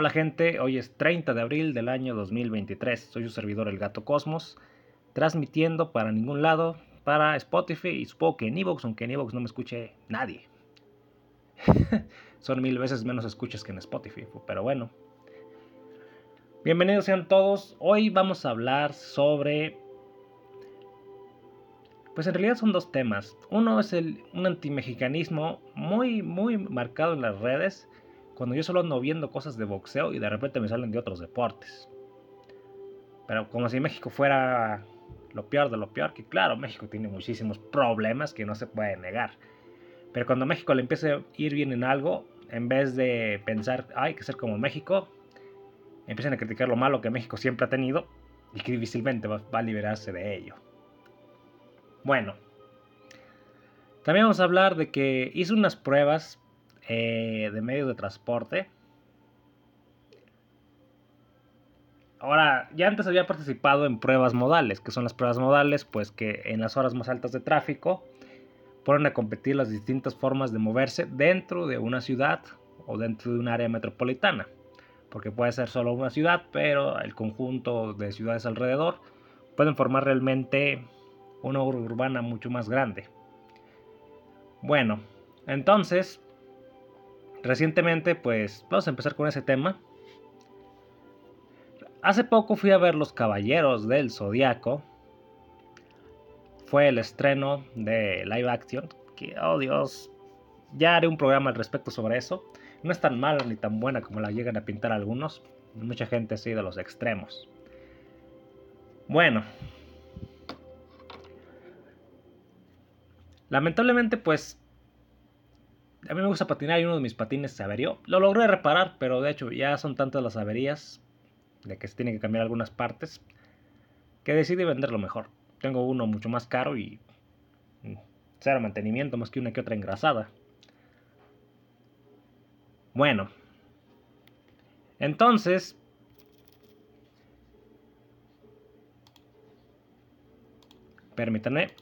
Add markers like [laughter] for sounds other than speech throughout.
Hola gente, hoy es 30 de abril del año 2023. Soy su servidor El Gato Cosmos, transmitiendo para ningún lado, para Spotify y supongo que en Evox, aunque en Evox no me escuche nadie. [laughs] Son mil veces menos escuchas que en Spotify, pero bueno. Bienvenidos sean todos. Hoy vamos a hablar sobre... Pues en realidad son dos temas. Uno es el, un antimexicanismo muy, muy marcado en las redes cuando yo solo ando viendo cosas de boxeo y de repente me salen de otros deportes. Pero como si México fuera lo peor de lo peor, que claro, México tiene muchísimos problemas que no se puede negar. Pero cuando México le empiece a ir bien en algo, en vez de pensar, hay que ser como México, empiezan a criticar lo malo que México siempre ha tenido y que difícilmente va, a liberarse de ello. Bueno, también vamos a hablar de que hizo unas pruebas eh, de medios de transporte. Ahora, ya antes había participado en pruebas modales, que son las pruebas modales, pues que en las horas más altas de tráfico ponen a competir las distintas formas de moverse dentro de una ciudad o dentro de un área metropolitana. Porque puede ser solo una ciudad, pero el conjunto de ciudades alrededor pueden formar realmente una urbana mucho más grande. Bueno, entonces recientemente, pues vamos a empezar con ese tema. Hace poco fui a ver Los Caballeros del Zodiaco. Fue el estreno de live action. Que, oh Dios, ya haré un programa al respecto sobre eso. No es tan mala ni tan buena como la llegan a pintar algunos. Mucha gente sigue de los extremos. Bueno. Lamentablemente, pues a mí me gusta patinar y uno de mis patines se averió. Lo logré reparar, pero de hecho ya son tantas las averías de que se tienen que cambiar algunas partes que decidí venderlo mejor. Tengo uno mucho más caro y cero mantenimiento más que una que otra engrasada. Bueno, entonces permítanme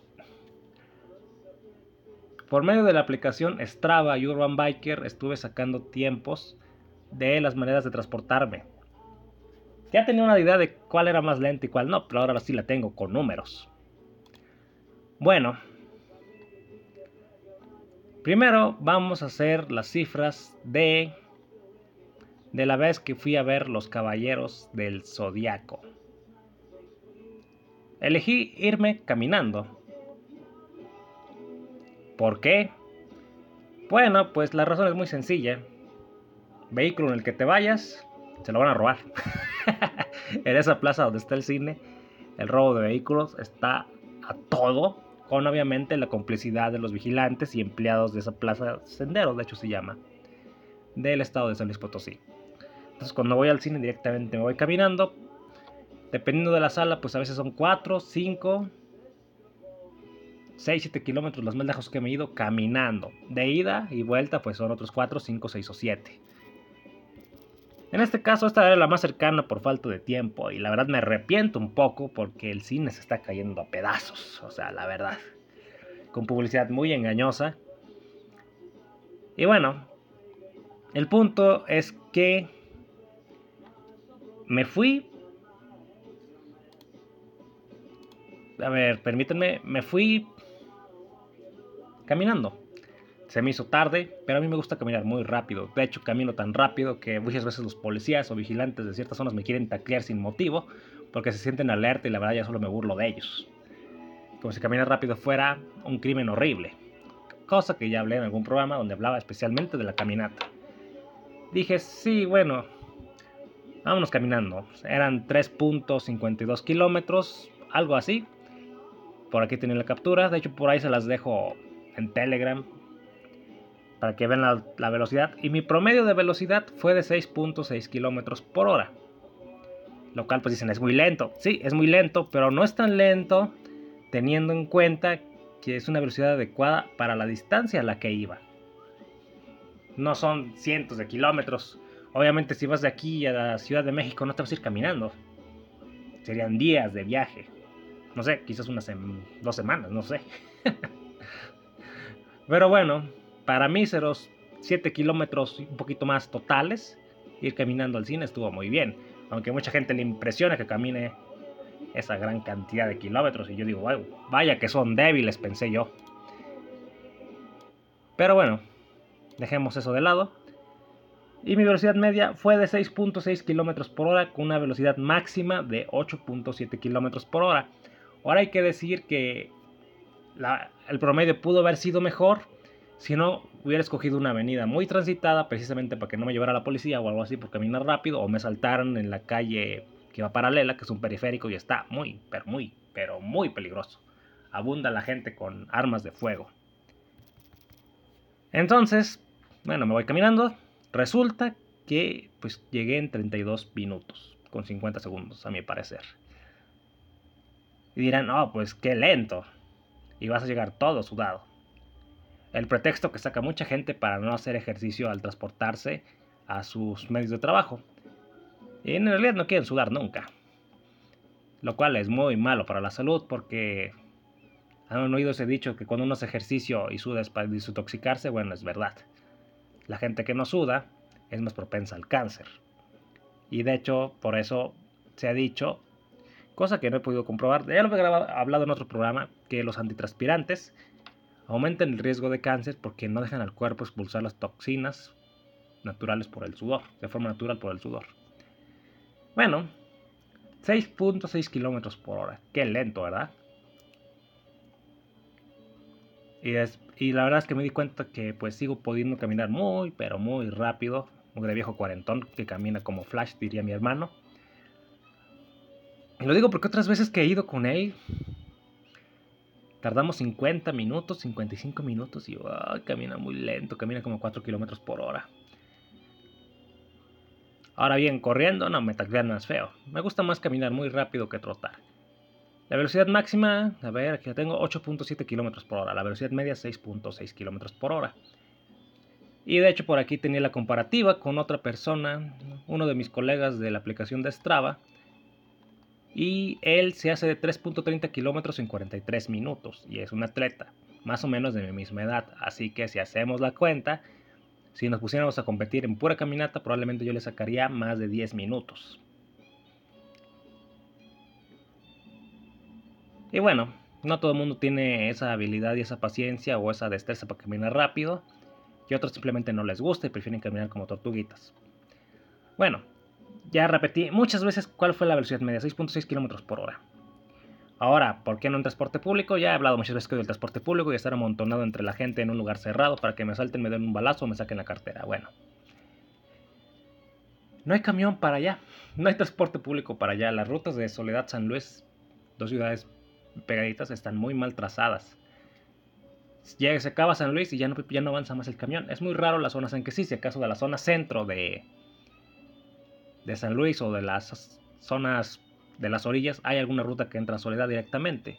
por medio de la aplicación Strava y Urban Biker estuve sacando tiempos de las maneras de transportarme. Ya tenía una idea de cuál era más lento y cuál no, pero ahora sí la tengo con números. Bueno, primero vamos a hacer las cifras de de la vez que fui a ver Los Caballeros del Zodiaco. Elegí irme caminando ¿Por qué? Bueno, pues la razón es muy sencilla. Vehículo en el que te vayas, se lo van a robar. [laughs] en esa plaza donde está el cine, el robo de vehículos está a todo, con obviamente la complicidad de los vigilantes y empleados de esa plaza Sendero, de hecho se llama, del estado de San Luis Potosí. Entonces cuando voy al cine directamente me voy caminando, dependiendo de la sala, pues a veces son 4, 5, 6-7 kilómetros los más lejos que me he ido caminando. De ida y vuelta pues son otros 4, 5, 6 o 7. En este caso esta era la más cercana por falta de tiempo y la verdad me arrepiento un poco porque el cine se está cayendo a pedazos, o sea, la verdad. Con publicidad muy engañosa. Y bueno, el punto es que me fui... A ver, permítanme, me fui caminando. Se me hizo tarde, pero a mí me gusta caminar muy rápido. De hecho, camino tan rápido que muchas veces los policías o vigilantes de ciertas zonas me quieren taclear sin motivo porque se sienten alerta y la verdad ya solo me burlo de ellos. Como si caminar rápido fuera un crimen horrible. Cosa que ya hablé en algún programa donde hablaba especialmente de la caminata. Dije, sí, bueno, vámonos caminando. Eran 3.52 kilómetros, algo así. Por aquí tienen la captura. De hecho, por ahí se las dejo en Telegram para que vean la, velocidad. Y mi promedio de velocidad fue de 6.6 kilómetros por hora. Lo cual pues dicen es muy lento. Sí, es muy lento, pero no es tan lento teniendo en cuenta que es una velocidad adecuada para la distancia a la que iba. No son cientos de kilómetros. Obviamente si vas de aquí a la Ciudad de México no te vas a ir caminando. Serían días de viaje. No sé, quizás unas dos semanas, no sé. [laughs] Pero bueno, para míseros 7 kilómetros un poquito más totales, ir caminando al cine estuvo muy bien. Aunque mucha gente le impresiona que camine esa gran cantidad de kilómetros. Y yo digo, vaya que son débiles, pensé yo. Pero bueno, dejemos eso de lado. Y mi velocidad media fue de 6.6 km por hora con una velocidad máxima de 8.7 km por hora. Ahora hay que decir que el promedio pudo haber sido mejor si no hubiera escogido una avenida muy transitada precisamente para que no me llevara la policía o algo así por caminar rápido o me saltaran en la calle que va paralela, que es un periférico y está muy, pero muy, pero muy peligroso. Abunda la gente con armas de fuego. Entonces, bueno, me voy caminando. Resulta que pues llegué en 32 minutos, con 50 segundos a mi parecer. Y dirán, no, pues qué lento. Y vas a llegar todo sudado. El pretexto que saca mucha gente para no hacer ejercicio al transportarse a sus medios de trabajo. Y en realidad no quieren sudar nunca. Lo cual es muy malo para la salud porque han oído ese dicho que cuando uno hace ejercicio y suda es para desintoxicarse. Bueno, es verdad. La gente que no suda es más propensa al cáncer. Y de hecho, por eso se ha dicho, cosa que no he podido comprobar, ya lo he hablado en otro programa, que los antitranspirantes aumentan el riesgo de cáncer porque no dejan al cuerpo expulsar las toxinas naturales por el sudor, de forma natural por el sudor. Bueno, 6.6 kilómetros por hora. Qué lento, ¿verdad? Y, y la verdad es que me di cuenta que pues sigo pudiendo caminar muy, pero muy rápido. Un viejo cuarentón que camina como Flash, diría mi hermano. Lo digo porque otras veces que he ido con él, Tardamos 50 minutos, 55 minutos y camina muy lento, camina como 4 kilómetros por hora. Ahora bien, corriendo no me taclean más feo. Me gusta más caminar muy rápido que trotar. La velocidad máxima, a ver, aquí la tengo 8.7 kilómetros por hora. La velocidad media 6.6 kilómetros por hora. Y de hecho por aquí tenía la comparativa con otra persona, uno de mis colegas de la aplicación de Strava, y él se hace de 3.30 kilómetros en 43 minutos y es un atleta, más o menos de mi misma edad. Así que si hacemos la cuenta, si nos pusiéramos a competir en pura caminata, probablemente yo le sacaría más de 10 minutos. Y bueno, no todo el mundo tiene esa habilidad y esa paciencia o esa destreza para caminar rápido. Y otros simplemente no les gusta y prefieren caminar como tortuguitas. Bueno, ya repetí muchas veces cuál fue la velocidad media, 6.6 km por hora. Ahora, ¿por qué no en transporte público? Ya he hablado muchas veces que del transporte público y estar amontonado entre la gente en un lugar cerrado para que me salten, me den un balazo o me saquen la cartera. Bueno. No hay camión para allá. No hay transporte público para allá. Las rutas de Soledad San Luis, dos ciudades pegaditas, están muy mal trazadas. Ya se acaba San Luis y ya no, ya no avanza más el camión. Es muy raro las zonas en que sí, si acaso de la zona centro de, de San Luis o de las zonas de las orillas hay alguna ruta que entra a Soledad directamente.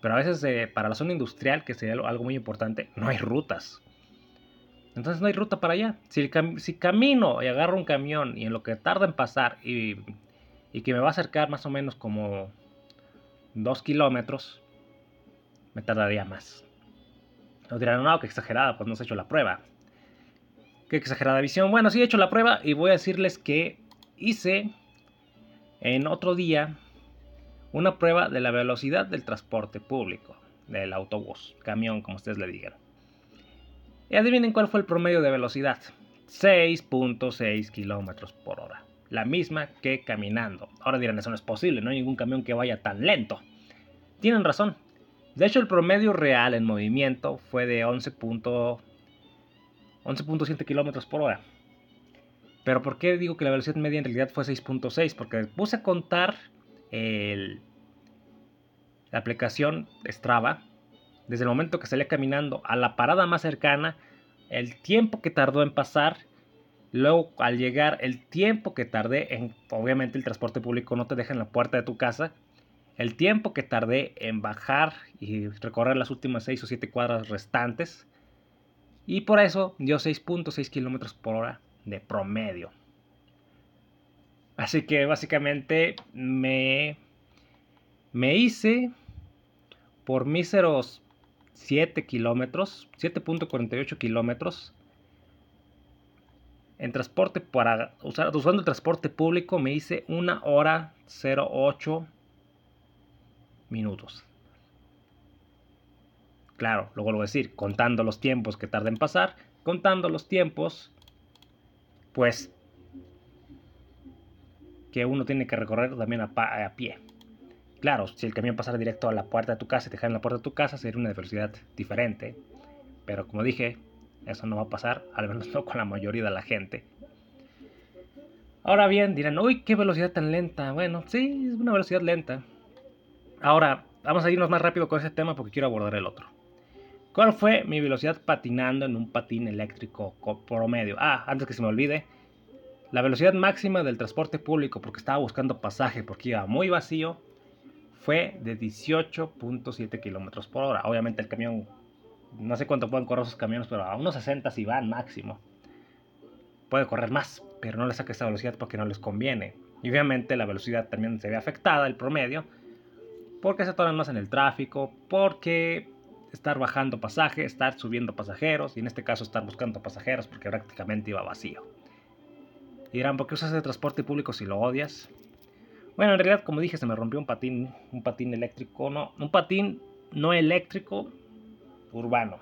Pero a veces eh, para la zona industrial, que sería algo muy importante, no hay rutas. Entonces no hay ruta para allá. Si, camino y agarro un camión y en lo que tarda en pasar y, y que me va a acercar más o menos como dos kilómetros, me tardaría más. Nos dirán, no, que exagerada, pues no se ha hecho la prueba. Qué exagerada visión. Bueno, sí he hecho la prueba y voy a decirles que hice en otro día una prueba de la velocidad del transporte público, del autobús, camión, como ustedes le digan. Y adivinen cuál fue el promedio de velocidad. 6.6 kilómetros por hora. La misma que caminando. Ahora dirán, eso no es posible, no hay ningún camión que vaya tan lento. Tienen razón. De hecho, el promedio real en movimiento fue de 11.7 kilómetros por hora. Pero ¿por qué digo que la velocidad media en realidad fue 6.6? Porque puse a contar la aplicación Strava desde el momento que salía caminando a la parada más cercana, el tiempo que tardó en pasar, luego al llegar el tiempo que tardé en, obviamente el transporte público no te deja en la puerta de tu casa, el tiempo que tardé en bajar y recorrer las últimas 6 o 7 cuadras restantes, y por eso dio 6.6 kilómetros por hora de promedio. Así que básicamente me, me hice por míseros 7 kilómetros, 7.48 kilómetros. En transporte, para usar, usando el transporte público me hice una hora 08 minutos. Claro, lo vuelvo a decir, contando los tiempos que tarda en pasar, contando los tiempos, pues que uno tiene que recorrer también a, a, pie. Claro, si el camión pasara directo a la puerta de tu casa y te dejar en la puerta de tu casa, sería una velocidad diferente. Pero como dije, eso no va a pasar, al menos [laughs] no con la mayoría de la gente. Ahora bien, dirán, uy, qué velocidad tan lenta. Bueno, sí, es una velocidad lenta. Ahora, vamos a irnos más rápido con ese tema porque quiero abordar el otro. ¿Cuál fue mi velocidad patinando en un patín eléctrico promedio? Ah, antes que se me olvide, la velocidad máxima del transporte público, porque estaba buscando pasaje, porque iba muy vacío, fue de 18.7 kilómetros por hora. Obviamente el camión, no sé cuánto pueden correr esos camiones, pero a unos 60 si van máximo. Puede correr más, pero no le saque esa velocidad porque no les conviene. Y obviamente la velocidad también se ve afectada, el promedio, porque se atoran más en el tráfico, porque estar bajando pasaje, estar subiendo pasajeros y en este caso estar buscando pasajeros porque prácticamente iba vacío. Y dirán, ¿por qué usas el transporte público si lo odias? Bueno, en realidad, como dije, se me rompió un patín, un patín eléctrico, no, un patín no eléctrico, urbano.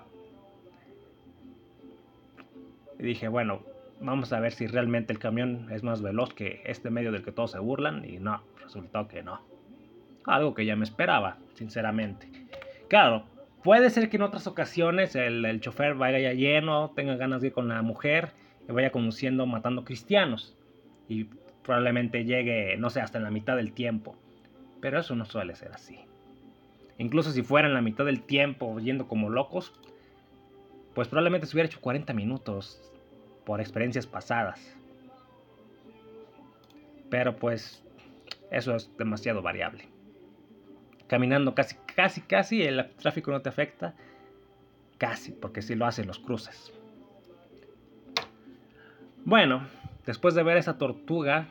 Y dije, bueno, vamos a ver si realmente el camión es más veloz que este medio del que todos se burlan. Y no, resultó que no. Algo que ya me esperaba, sinceramente. Claro, Puede ser que en otras ocasiones el, chofer vaya ya lleno, tenga ganas de ir con la mujer y vaya conduciendo matando cristianos. Y probablemente llegue, no sé, hasta en la mitad del tiempo. Pero eso no suele ser así. Incluso si fuera en la mitad del tiempo yendo como locos, pues probablemente se hubiera hecho 40 minutos por experiencias pasadas. Pero pues eso es demasiado variable caminando casi, casi, casi, el tráfico no te afecta. Casi, porque si lo hacen los cruces. Bueno, después de ver esa tortuga,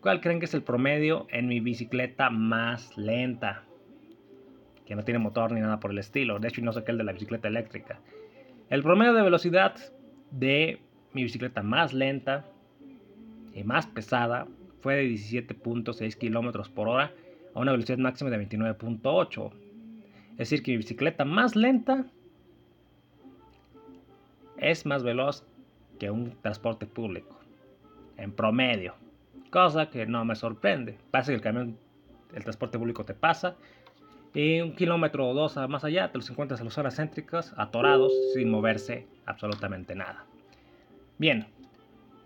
¿cuál creen que es el promedio en mi bicicleta más lenta? Que no tiene motor ni nada por el estilo. De hecho, no sé qué el de la bicicleta eléctrica. El promedio de velocidad de mi bicicleta más lenta y más pesada fue de 17.6 kilómetros por hora a una velocidad máxima de 29.8. Es decir, que mi bicicleta más lenta es más veloz que un transporte público, en promedio. Cosa que no me sorprende. Pasa que el camión, el transporte público te pasa y un kilómetro o dos más allá te los encuentras a las horas céntricas atorados sin moverse absolutamente nada. Bien,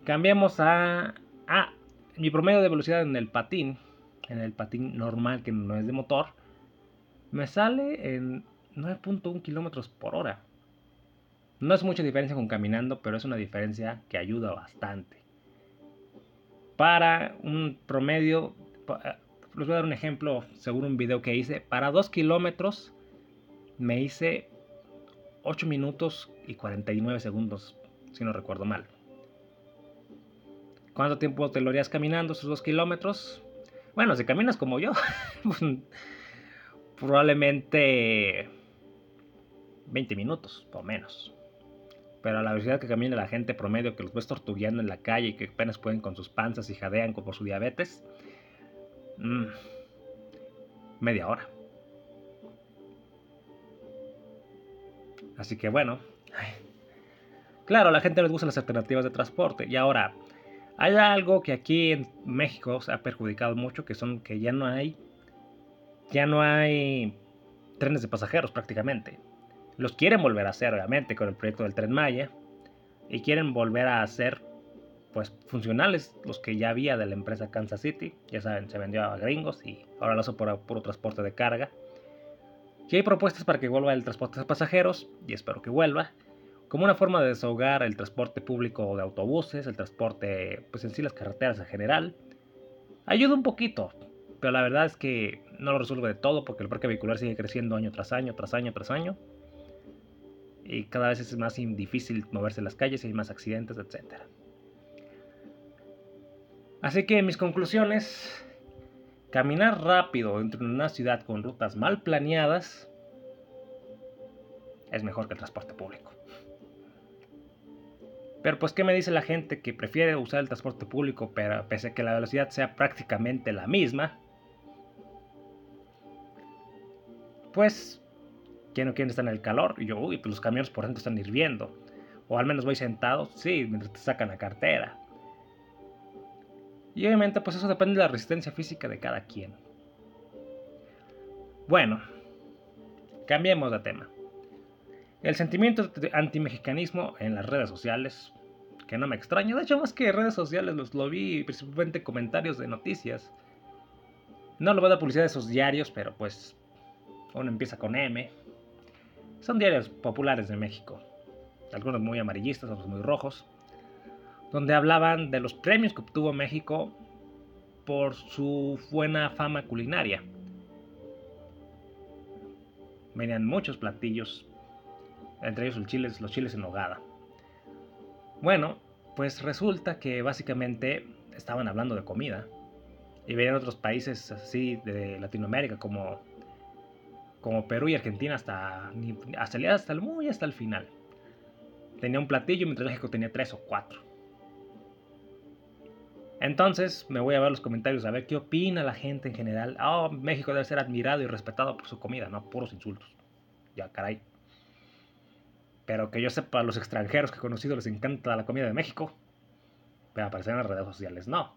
cambiemos a, a mi promedio de velocidad en el patín en el patín normal que no es de motor, me sale en 9.1 kilómetros por hora. No es mucha diferencia con caminando, pero es una diferencia que ayuda bastante. Para un promedio, eh, les voy a dar un ejemplo según un video que hice. Para 2 kilómetros me hice 8 minutos y 49 segundos, si no recuerdo mal. ¿Cuánto tiempo te lo harías caminando esos 2 kilómetros? Bueno, si caminas como yo, [laughs] pues, probablemente 20 minutos o menos. Pero a la velocidad que camina la gente promedio que los ves tortugueando en la calle y que apenas pueden con sus panzas y jadean por su diabetes, mm, media hora. Así que bueno, claro, a la gente les gusta las alternativas de transporte. Y ahora, hay algo que aquí en México se ha perjudicado mucho, que son que ya no hay, ya no hay trenes de pasajeros prácticamente. Los quieren volver a hacer, obviamente, con el proyecto del Tren Maya, y quieren volver a hacer, pues, funcionales los que ya había de la empresa Kansas City. Ya saben, se vendió a gringos y ahora lo hace por puro transporte de carga. Y hay propuestas para que vuelva el transporte de pasajeros, y espero que vuelva como una forma de desahogar el transporte público de autobuses, el transporte, pues en sí las carreteras en general. Ayuda un poquito, pero la verdad es que no lo resuelve de todo porque el parque vehicular sigue creciendo año tras año, tras año, tras año. Y cada vez es más difícil moverse en las calles hay más accidentes, etc. Así que mis conclusiones, caminar rápido dentro de una ciudad con rutas mal planeadas es mejor que el transporte público. Pero pues, ¿qué me dice la gente que prefiere usar el transporte público, pero pese a que la velocidad sea prácticamente la misma? Pues, ¿quién no quiere estar en el calor? Y yo, uy, pues los camiones por dentro están hirviendo. O al menos voy sentado, sí, mientras te sacan la cartera. Y obviamente, pues eso depende de la resistencia física de cada quien. Bueno, cambiemos de tema. El sentimiento de antimexicanismo en las redes sociales, que no me extraña, de hecho más que redes sociales, los, lo vi principalmente comentarios de noticias. No lo veo de publicidad de esos diarios, pero pues uno empieza con M. Son diarios populares de México, algunos muy amarillistas, otros muy rojos, donde hablaban de los premios que obtuvo México por su buena fama culinaria. Venían muchos platillos entre ellos los chiles, en nogada. Bueno, pues resulta que básicamente estaban hablando de comida y venían otros países así de Latinoamérica como, como Perú y Argentina hasta, hasta, hasta el muy hasta el final. Tenía un platillo mientras México tenía tres o cuatro. Entonces me voy a ver los comentarios a ver qué opina la gente en general. Oh, México debe ser admirado y respetado por su comida, no puros insultos. Ya, caray. Pero que yo sepa, a los extranjeros que he conocido les encanta la comida de México. Pero aparecen en las redes sociales no.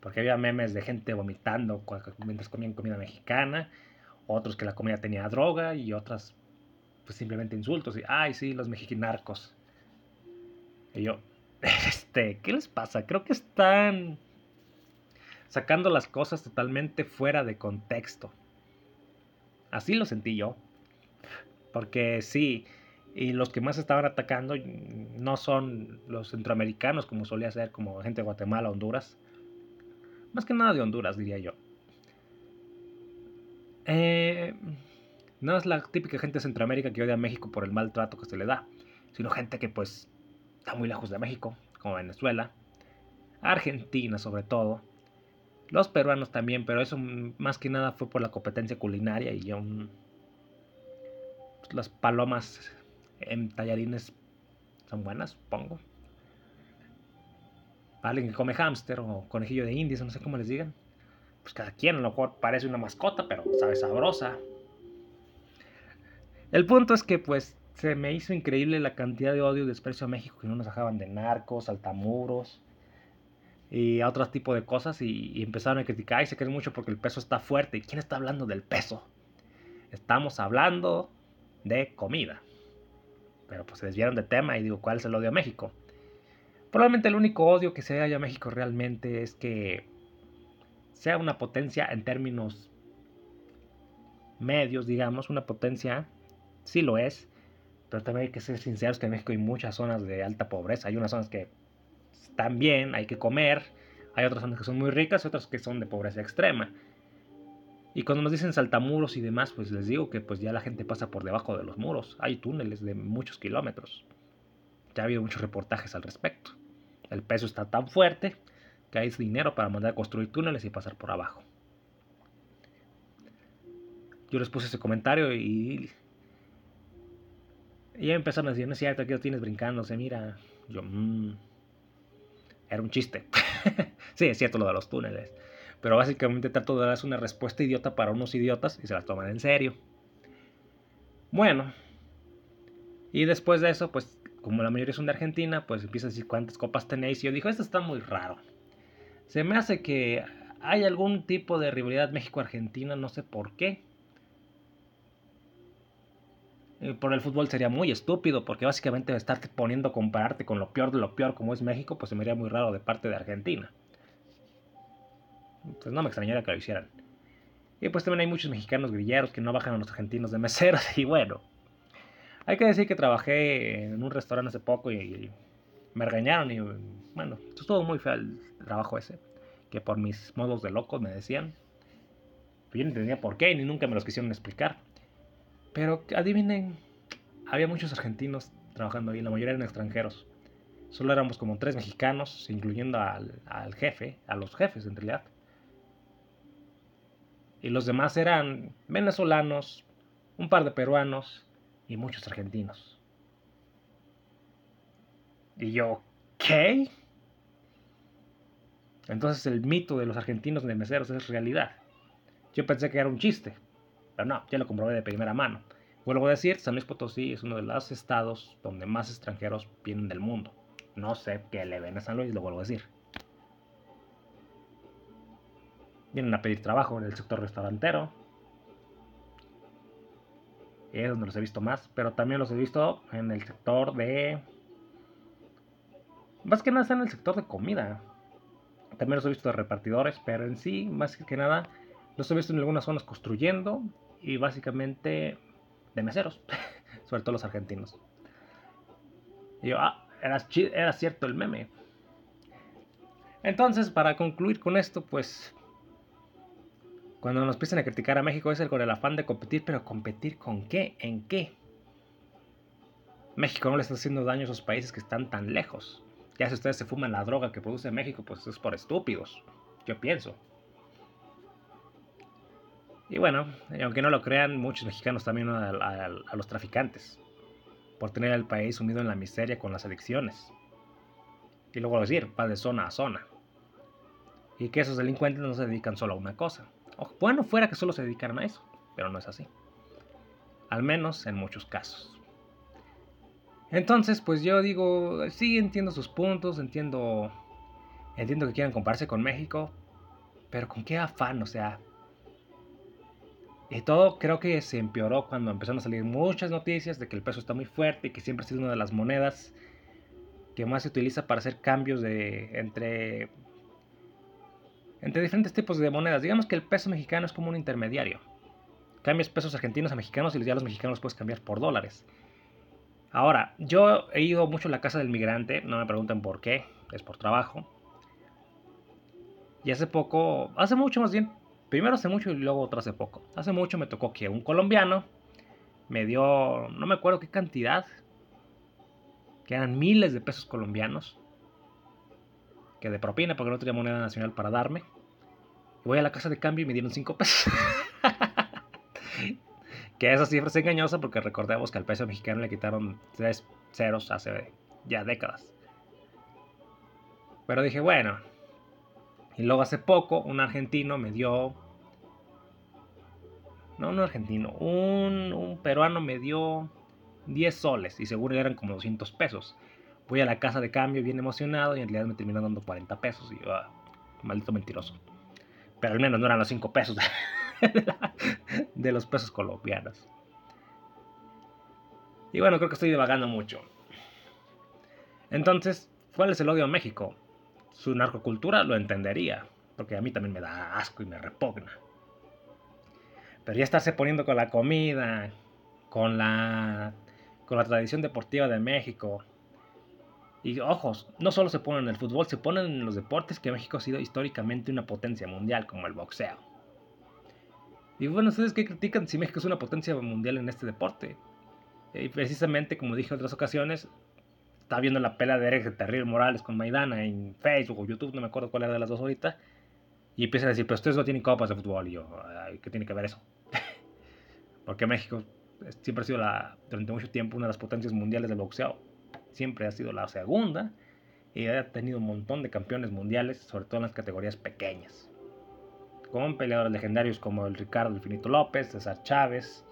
Porque había memes de gente vomitando mientras comían comida mexicana. Otros que la comida tenía droga y otras pues simplemente insultos. Y, ay, sí, los mexicanarcos. Y yo, [laughs] este, ¿qué les pasa? Creo que están sacando las cosas totalmente fuera de contexto. Así lo sentí yo. Porque sí, y los que más estaban atacando no son los centroamericanos, como solía ser, como gente de Guatemala, Honduras. Más que nada de Honduras, diría yo. Eh, no es la típica gente de Centroamérica que odia a México por el maltrato que se le da, sino gente que pues está muy lejos de México, como Venezuela, Argentina sobre todo, los peruanos también, pero eso más que nada fue por la competencia culinaria y un, pues, las palomas en tallarines son buenas, supongo. Alguien que come hámster o conejillo de indias, no sé cómo les digan. Pues cada quien, a lo mejor parece una mascota, pero sabe sabrosa. El punto es que pues se me hizo increíble la cantidad de odio y desprecio a México que no nos dejaban de narcos, altamuros y a otro tipo de cosas y, y empezaron a criticar y se creen mucho porque el peso está fuerte. ¿Y quién está hablando del peso? Estamos hablando de comida pero pues se desviaron de tema y digo, ¿cuál es el odio a México? Probablemente el único odio que se haya a México realmente es que sea una potencia en términos medios, digamos, una potencia, sí lo es, pero también hay que ser sinceros que en México hay muchas zonas de alta pobreza, hay unas zonas que están bien, hay que comer, hay otras zonas que son muy ricas y otras que son de pobreza extrema. Y cuando nos dicen saltamuros y demás, pues les digo que pues ya la gente pasa por debajo de los muros. Hay túneles de muchos kilómetros. Ya ha habido muchos reportajes al respecto. El peso está tan fuerte que hay dinero para mandar a construir túneles y pasar por abajo. Yo les puse ese comentario y, y ya empezaron a decir, no es cierto, aquí lo tienes brincándose, mira. Yo, mmm, era un chiste. [laughs] sí, es cierto lo de los túneles. Pero básicamente trato de una respuesta idiota para unos idiotas y se las toman en serio. Bueno. Y después de eso, pues como la mayoría son de Argentina, pues empieza a decir cuántas copas tenéis. Y yo digo, esto está muy raro. Se me hace que hay algún tipo de rivalidad México-Argentina, no sé por qué. Eh, por el fútbol sería muy estúpido, porque básicamente estarte poniendo a compararte con lo peor de lo peor como es México, pues se me haría muy raro de parte de Argentina pues no me extrañaría que lo hicieran. Y pues también hay muchos mexicanos grilleros que no bajan a los argentinos de meseros [laughs] y bueno. Hay que decir que trabajé en un restaurante hace poco y, me regañaron y bueno, estuvo muy feo el trabajo ese. Que por mis modos de loco me decían. yo no entendía por qué ni nunca me los quisieron explicar. Pero adivinen, había muchos argentinos trabajando ahí, la mayoría eran extranjeros. Solo éramos como tres mexicanos, incluyendo al, al jefe, a los jefes en realidad y los demás eran venezolanos, un par de peruanos y muchos argentinos. Y yo, ¿Qué? Entonces el mito de los argentinos de meseros es realidad. Yo pensé que era un chiste, pero no, ya lo comprobé de primera mano. Vuelvo a decir, San Luis Potosí es uno de los estados donde más extranjeros vienen del mundo. No sé qué le ven a San Luis, lo vuelvo a decir. Vienen a pedir trabajo en el sector restaurantero. Es donde los he visto más, pero también los he visto en el sector de... Más que nada está en el sector de comida. También los he visto de repartidores, pero en sí, más que nada, los he visto en algunas zonas construyendo y básicamente de meseros, [laughs] sobre todo los argentinos. Y yo, ah, era, era cierto el meme. Entonces, para concluir con esto, pues cuando nos empiezan a criticar a México es el con el afán de competir, pero competir con qué, en qué. México no le está haciendo daño a esos países que están tan lejos. Ya si ustedes se fuman la droga que produce México, pues es por estúpidos. Yo pienso. Y bueno, aunque no lo crean, muchos mexicanos también a, los traficantes por tener al país sumido en la miseria con las adicciones. Y luego decir, va de zona a zona. Y que esos delincuentes no se dedican solo a una cosa. Bueno, fuera que solo se dedicaran a eso, pero no es así. Al menos en muchos casos. Entonces, pues yo digo, sí entiendo sus puntos, entiendo entiendo que quieran compararse con México, pero con qué afán, o sea, y todo creo que se empeoró cuando empezaron a salir muchas noticias de que el peso está muy fuerte y que siempre ha sido una de las monedas que más se utiliza para hacer cambios de entre entre diferentes tipos de monedas. Digamos que el peso mexicano es como un intermediario. Cambias pesos argentinos a mexicanos y ya los mexicanos puedes cambiar por dólares. Ahora, yo he ido mucho a la casa del migrante, no me pregunten por qué, es por trabajo. Y hace poco, hace mucho más bien, Primero hace mucho y luego otro hace poco. Hace mucho me tocó que un colombiano me dio, no me acuerdo qué cantidad, que eran miles de pesos colombianos, que de propina porque no tenía moneda nacional para darme. Voy a la casa de cambio y me dieron 5 pesos. [laughs] que esa cifra es engañosa porque recordemos que al peso mexicano le quitaron 3 ceros hace ya décadas. Pero dije, bueno, y luego hace poco un argentino me dio... No, un argentino, un, peruano me dio 10 soles y seguro eran como 200 pesos. Voy a la casa de cambio bien emocionado y en realidad me terminó dando 40 pesos y yo, ah, maldito mentiroso. Pero al menos no eran los 5 pesos [laughs] de los pesos colombianos. Y bueno, creo que estoy divagando mucho. Entonces, ¿cuál es el odio a México? su narcocultura lo entendería, porque a mí también me da asco y me repugna. Pero ya estarse poniendo con la comida, con la, con la tradición deportiva de México. Y ojos, no solo se ponen en el fútbol, se ponen en los deportes que México ha sido históricamente una potencia mundial, como el boxeo. Y bueno, ¿ustedes qué critican si México es una potencia mundial en este deporte? Y precisamente, como dije en otras ocasiones, estaba viendo la pelea de Eric Terrible Morales con Maidana en Facebook o YouTube, no me acuerdo cuál era de las dos ahorita. Y empieza a decir, pero ustedes no tienen copas de fútbol. Y yo, ¿qué tiene que ver eso? [laughs] Porque México siempre ha sido la, durante mucho tiempo una de las potencias mundiales del boxeo. Siempre ha sido la segunda. Y ha tenido un montón de campeones mundiales, sobre todo en las categorías pequeñas. Con peleadores legendarios como el Ricardo Infinito López, César Chávez,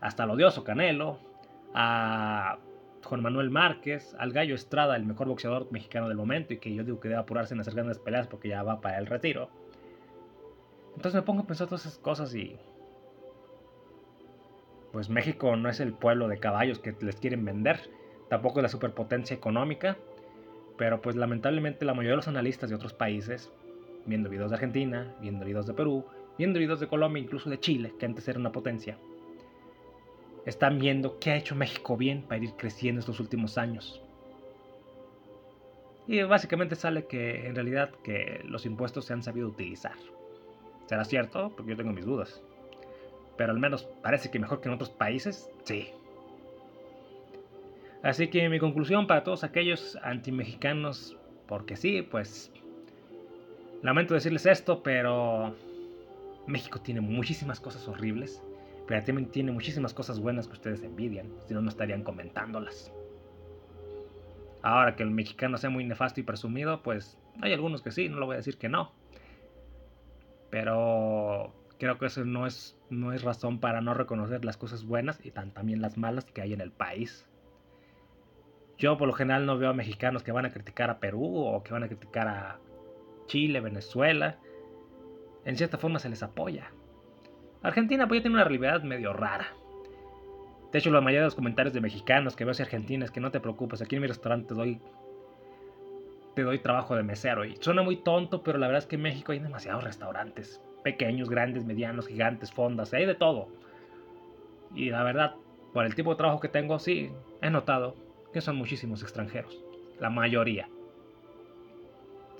hasta el odioso Canelo, a Juan Manuel Márquez, al Gallo Estrada, el mejor boxeador mexicano del momento y que yo digo que debe apurarse en hacer grandes peleas porque ya va para el retiro. Entonces me pongo a pensar todas esas cosas y... Pues México no es el pueblo de caballos que les quieren vender, tampoco es la superpotencia económica, pero pues lamentablemente la mayoría de los analistas de otros países, viendo videos de Argentina, viendo videos de Perú, viendo videos de Colombia, incluso de Chile, que antes era una potencia, están viendo qué ha hecho México bien para ir creciendo estos últimos años. Y básicamente sale que en realidad que los impuestos se han sabido utilizar. ¿Será cierto? Porque yo tengo mis dudas. Pero al menos parece que mejor que en otros países, sí. Así que mi conclusión para todos aquellos anti-mexicanos, porque sí, pues lamento decirles esto, pero México tiene muchísimas cosas horribles pero también tiene muchísimas cosas buenas que ustedes envidian, si no, no estarían comentándolas. Ahora que el mexicano sea muy nefasto y presumido, pues hay algunos que sí, no lo voy a decir que no. Pero creo que eso no es, no es razón para no reconocer las cosas buenas y también las malas que hay en el país. Yo por lo general no veo a mexicanos que van a criticar a Perú o que van a criticar a Chile, Venezuela. En cierta forma se les apoya. Argentina pues ya tiene una realidad medio rara. De hecho, la mayoría de los comentarios de mexicanos que veo hacia Argentina es que no te preocupes, aquí en mi restaurante te doy, te doy trabajo de mesero. Y suena muy tonto, pero la verdad es que en México hay demasiados restaurantes. Pequeños, grandes, medianos, gigantes, fondas, hay de todo. Y la verdad, por el tipo de trabajo que tengo, sí, he notado que son muchísimos extranjeros. La mayoría.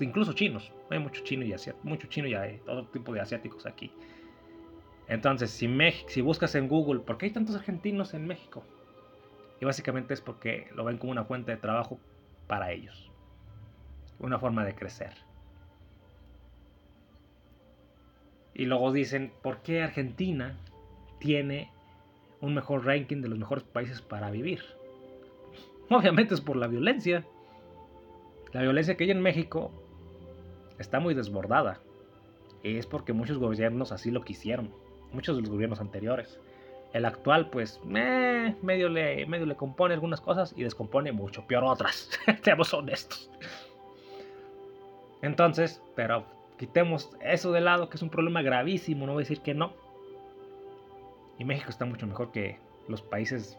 Incluso chinos. Hay mucho chino y. Mucho chino y hay todo tipo de asiáticos aquí. Entonces, si, si buscas en Google, ¿por qué hay tantos argentinos en México? Y básicamente es porque lo ven como una fuente de trabajo para ellos. Una forma de crecer. Y luego dicen, ¿por qué Argentina tiene un mejor ranking de los mejores países para vivir? [laughs] Obviamente es por la violencia. La violencia que hay en México está muy desbordada. Es porque muchos gobiernos así lo quisieron muchos de los gobiernos anteriores. El actual, pues, medio, le, medio le compone algunas cosas y descompone mucho, peor otras. [laughs] Seamos honestos. Entonces, pero quitemos eso de lado, que es un problema gravísimo, no voy a decir que no. Y México está mucho mejor que los países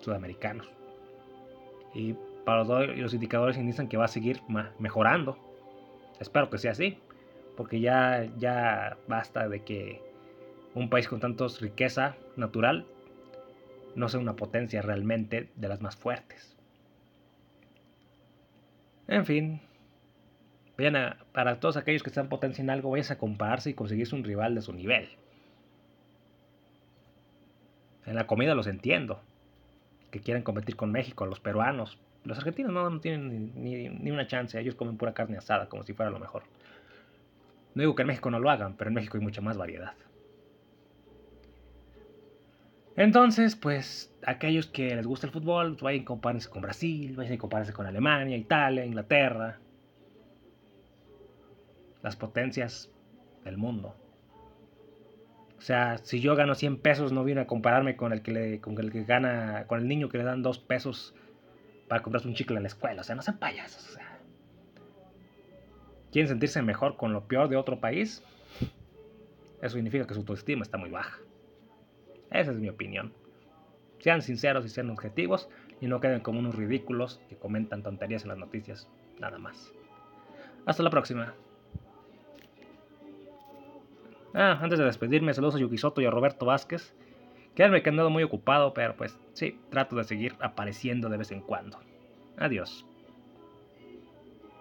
sudamericanos. Y para los, los indicadores indican que va a seguir mejorando. Espero que sea así, porque ya, ya basta de que un país con tantos riqueza natural no sea una potencia realmente de las más fuertes. En fin, para todos aquellos que están potencia en algo, vayas a compararse y conseguirse un rival de su nivel. En la comida los entiendo, que quieren competir con México, los peruanos. Los argentinos no, tienen ni, ni, una chance, ellos comen pura carne asada, como si fuera lo mejor. No digo que en México no lo hagan, pero en México hay mucha más variedad. Entonces, pues, aquellos que les gusta el fútbol, pues, vayan a compararse con Brasil, vayan a compararse con Alemania, Italia, Inglaterra. Las potencias del mundo. O sea, si yo gano 100 pesos, no viene a compararme con el que, le, con el que gana, con el niño que le dan 2 pesos para comprarse un chicle en la escuela. O sea, no sean payasos. O ¿quieren sentirse mejor con lo peor de otro país? Eso significa que su autoestima está muy baja. Esa es mi opinión. Sean sinceros y sean objetivos y no queden como unos ridículos que comentan tonterías en las noticias, nada más. Hasta la próxima. Ah, antes de despedirme, saludos a Yuki Soto y a Roberto Vázquez. Créanme que he andado muy ocupado, pero pues sí, trato de seguir apareciendo de vez en cuando. Adiós.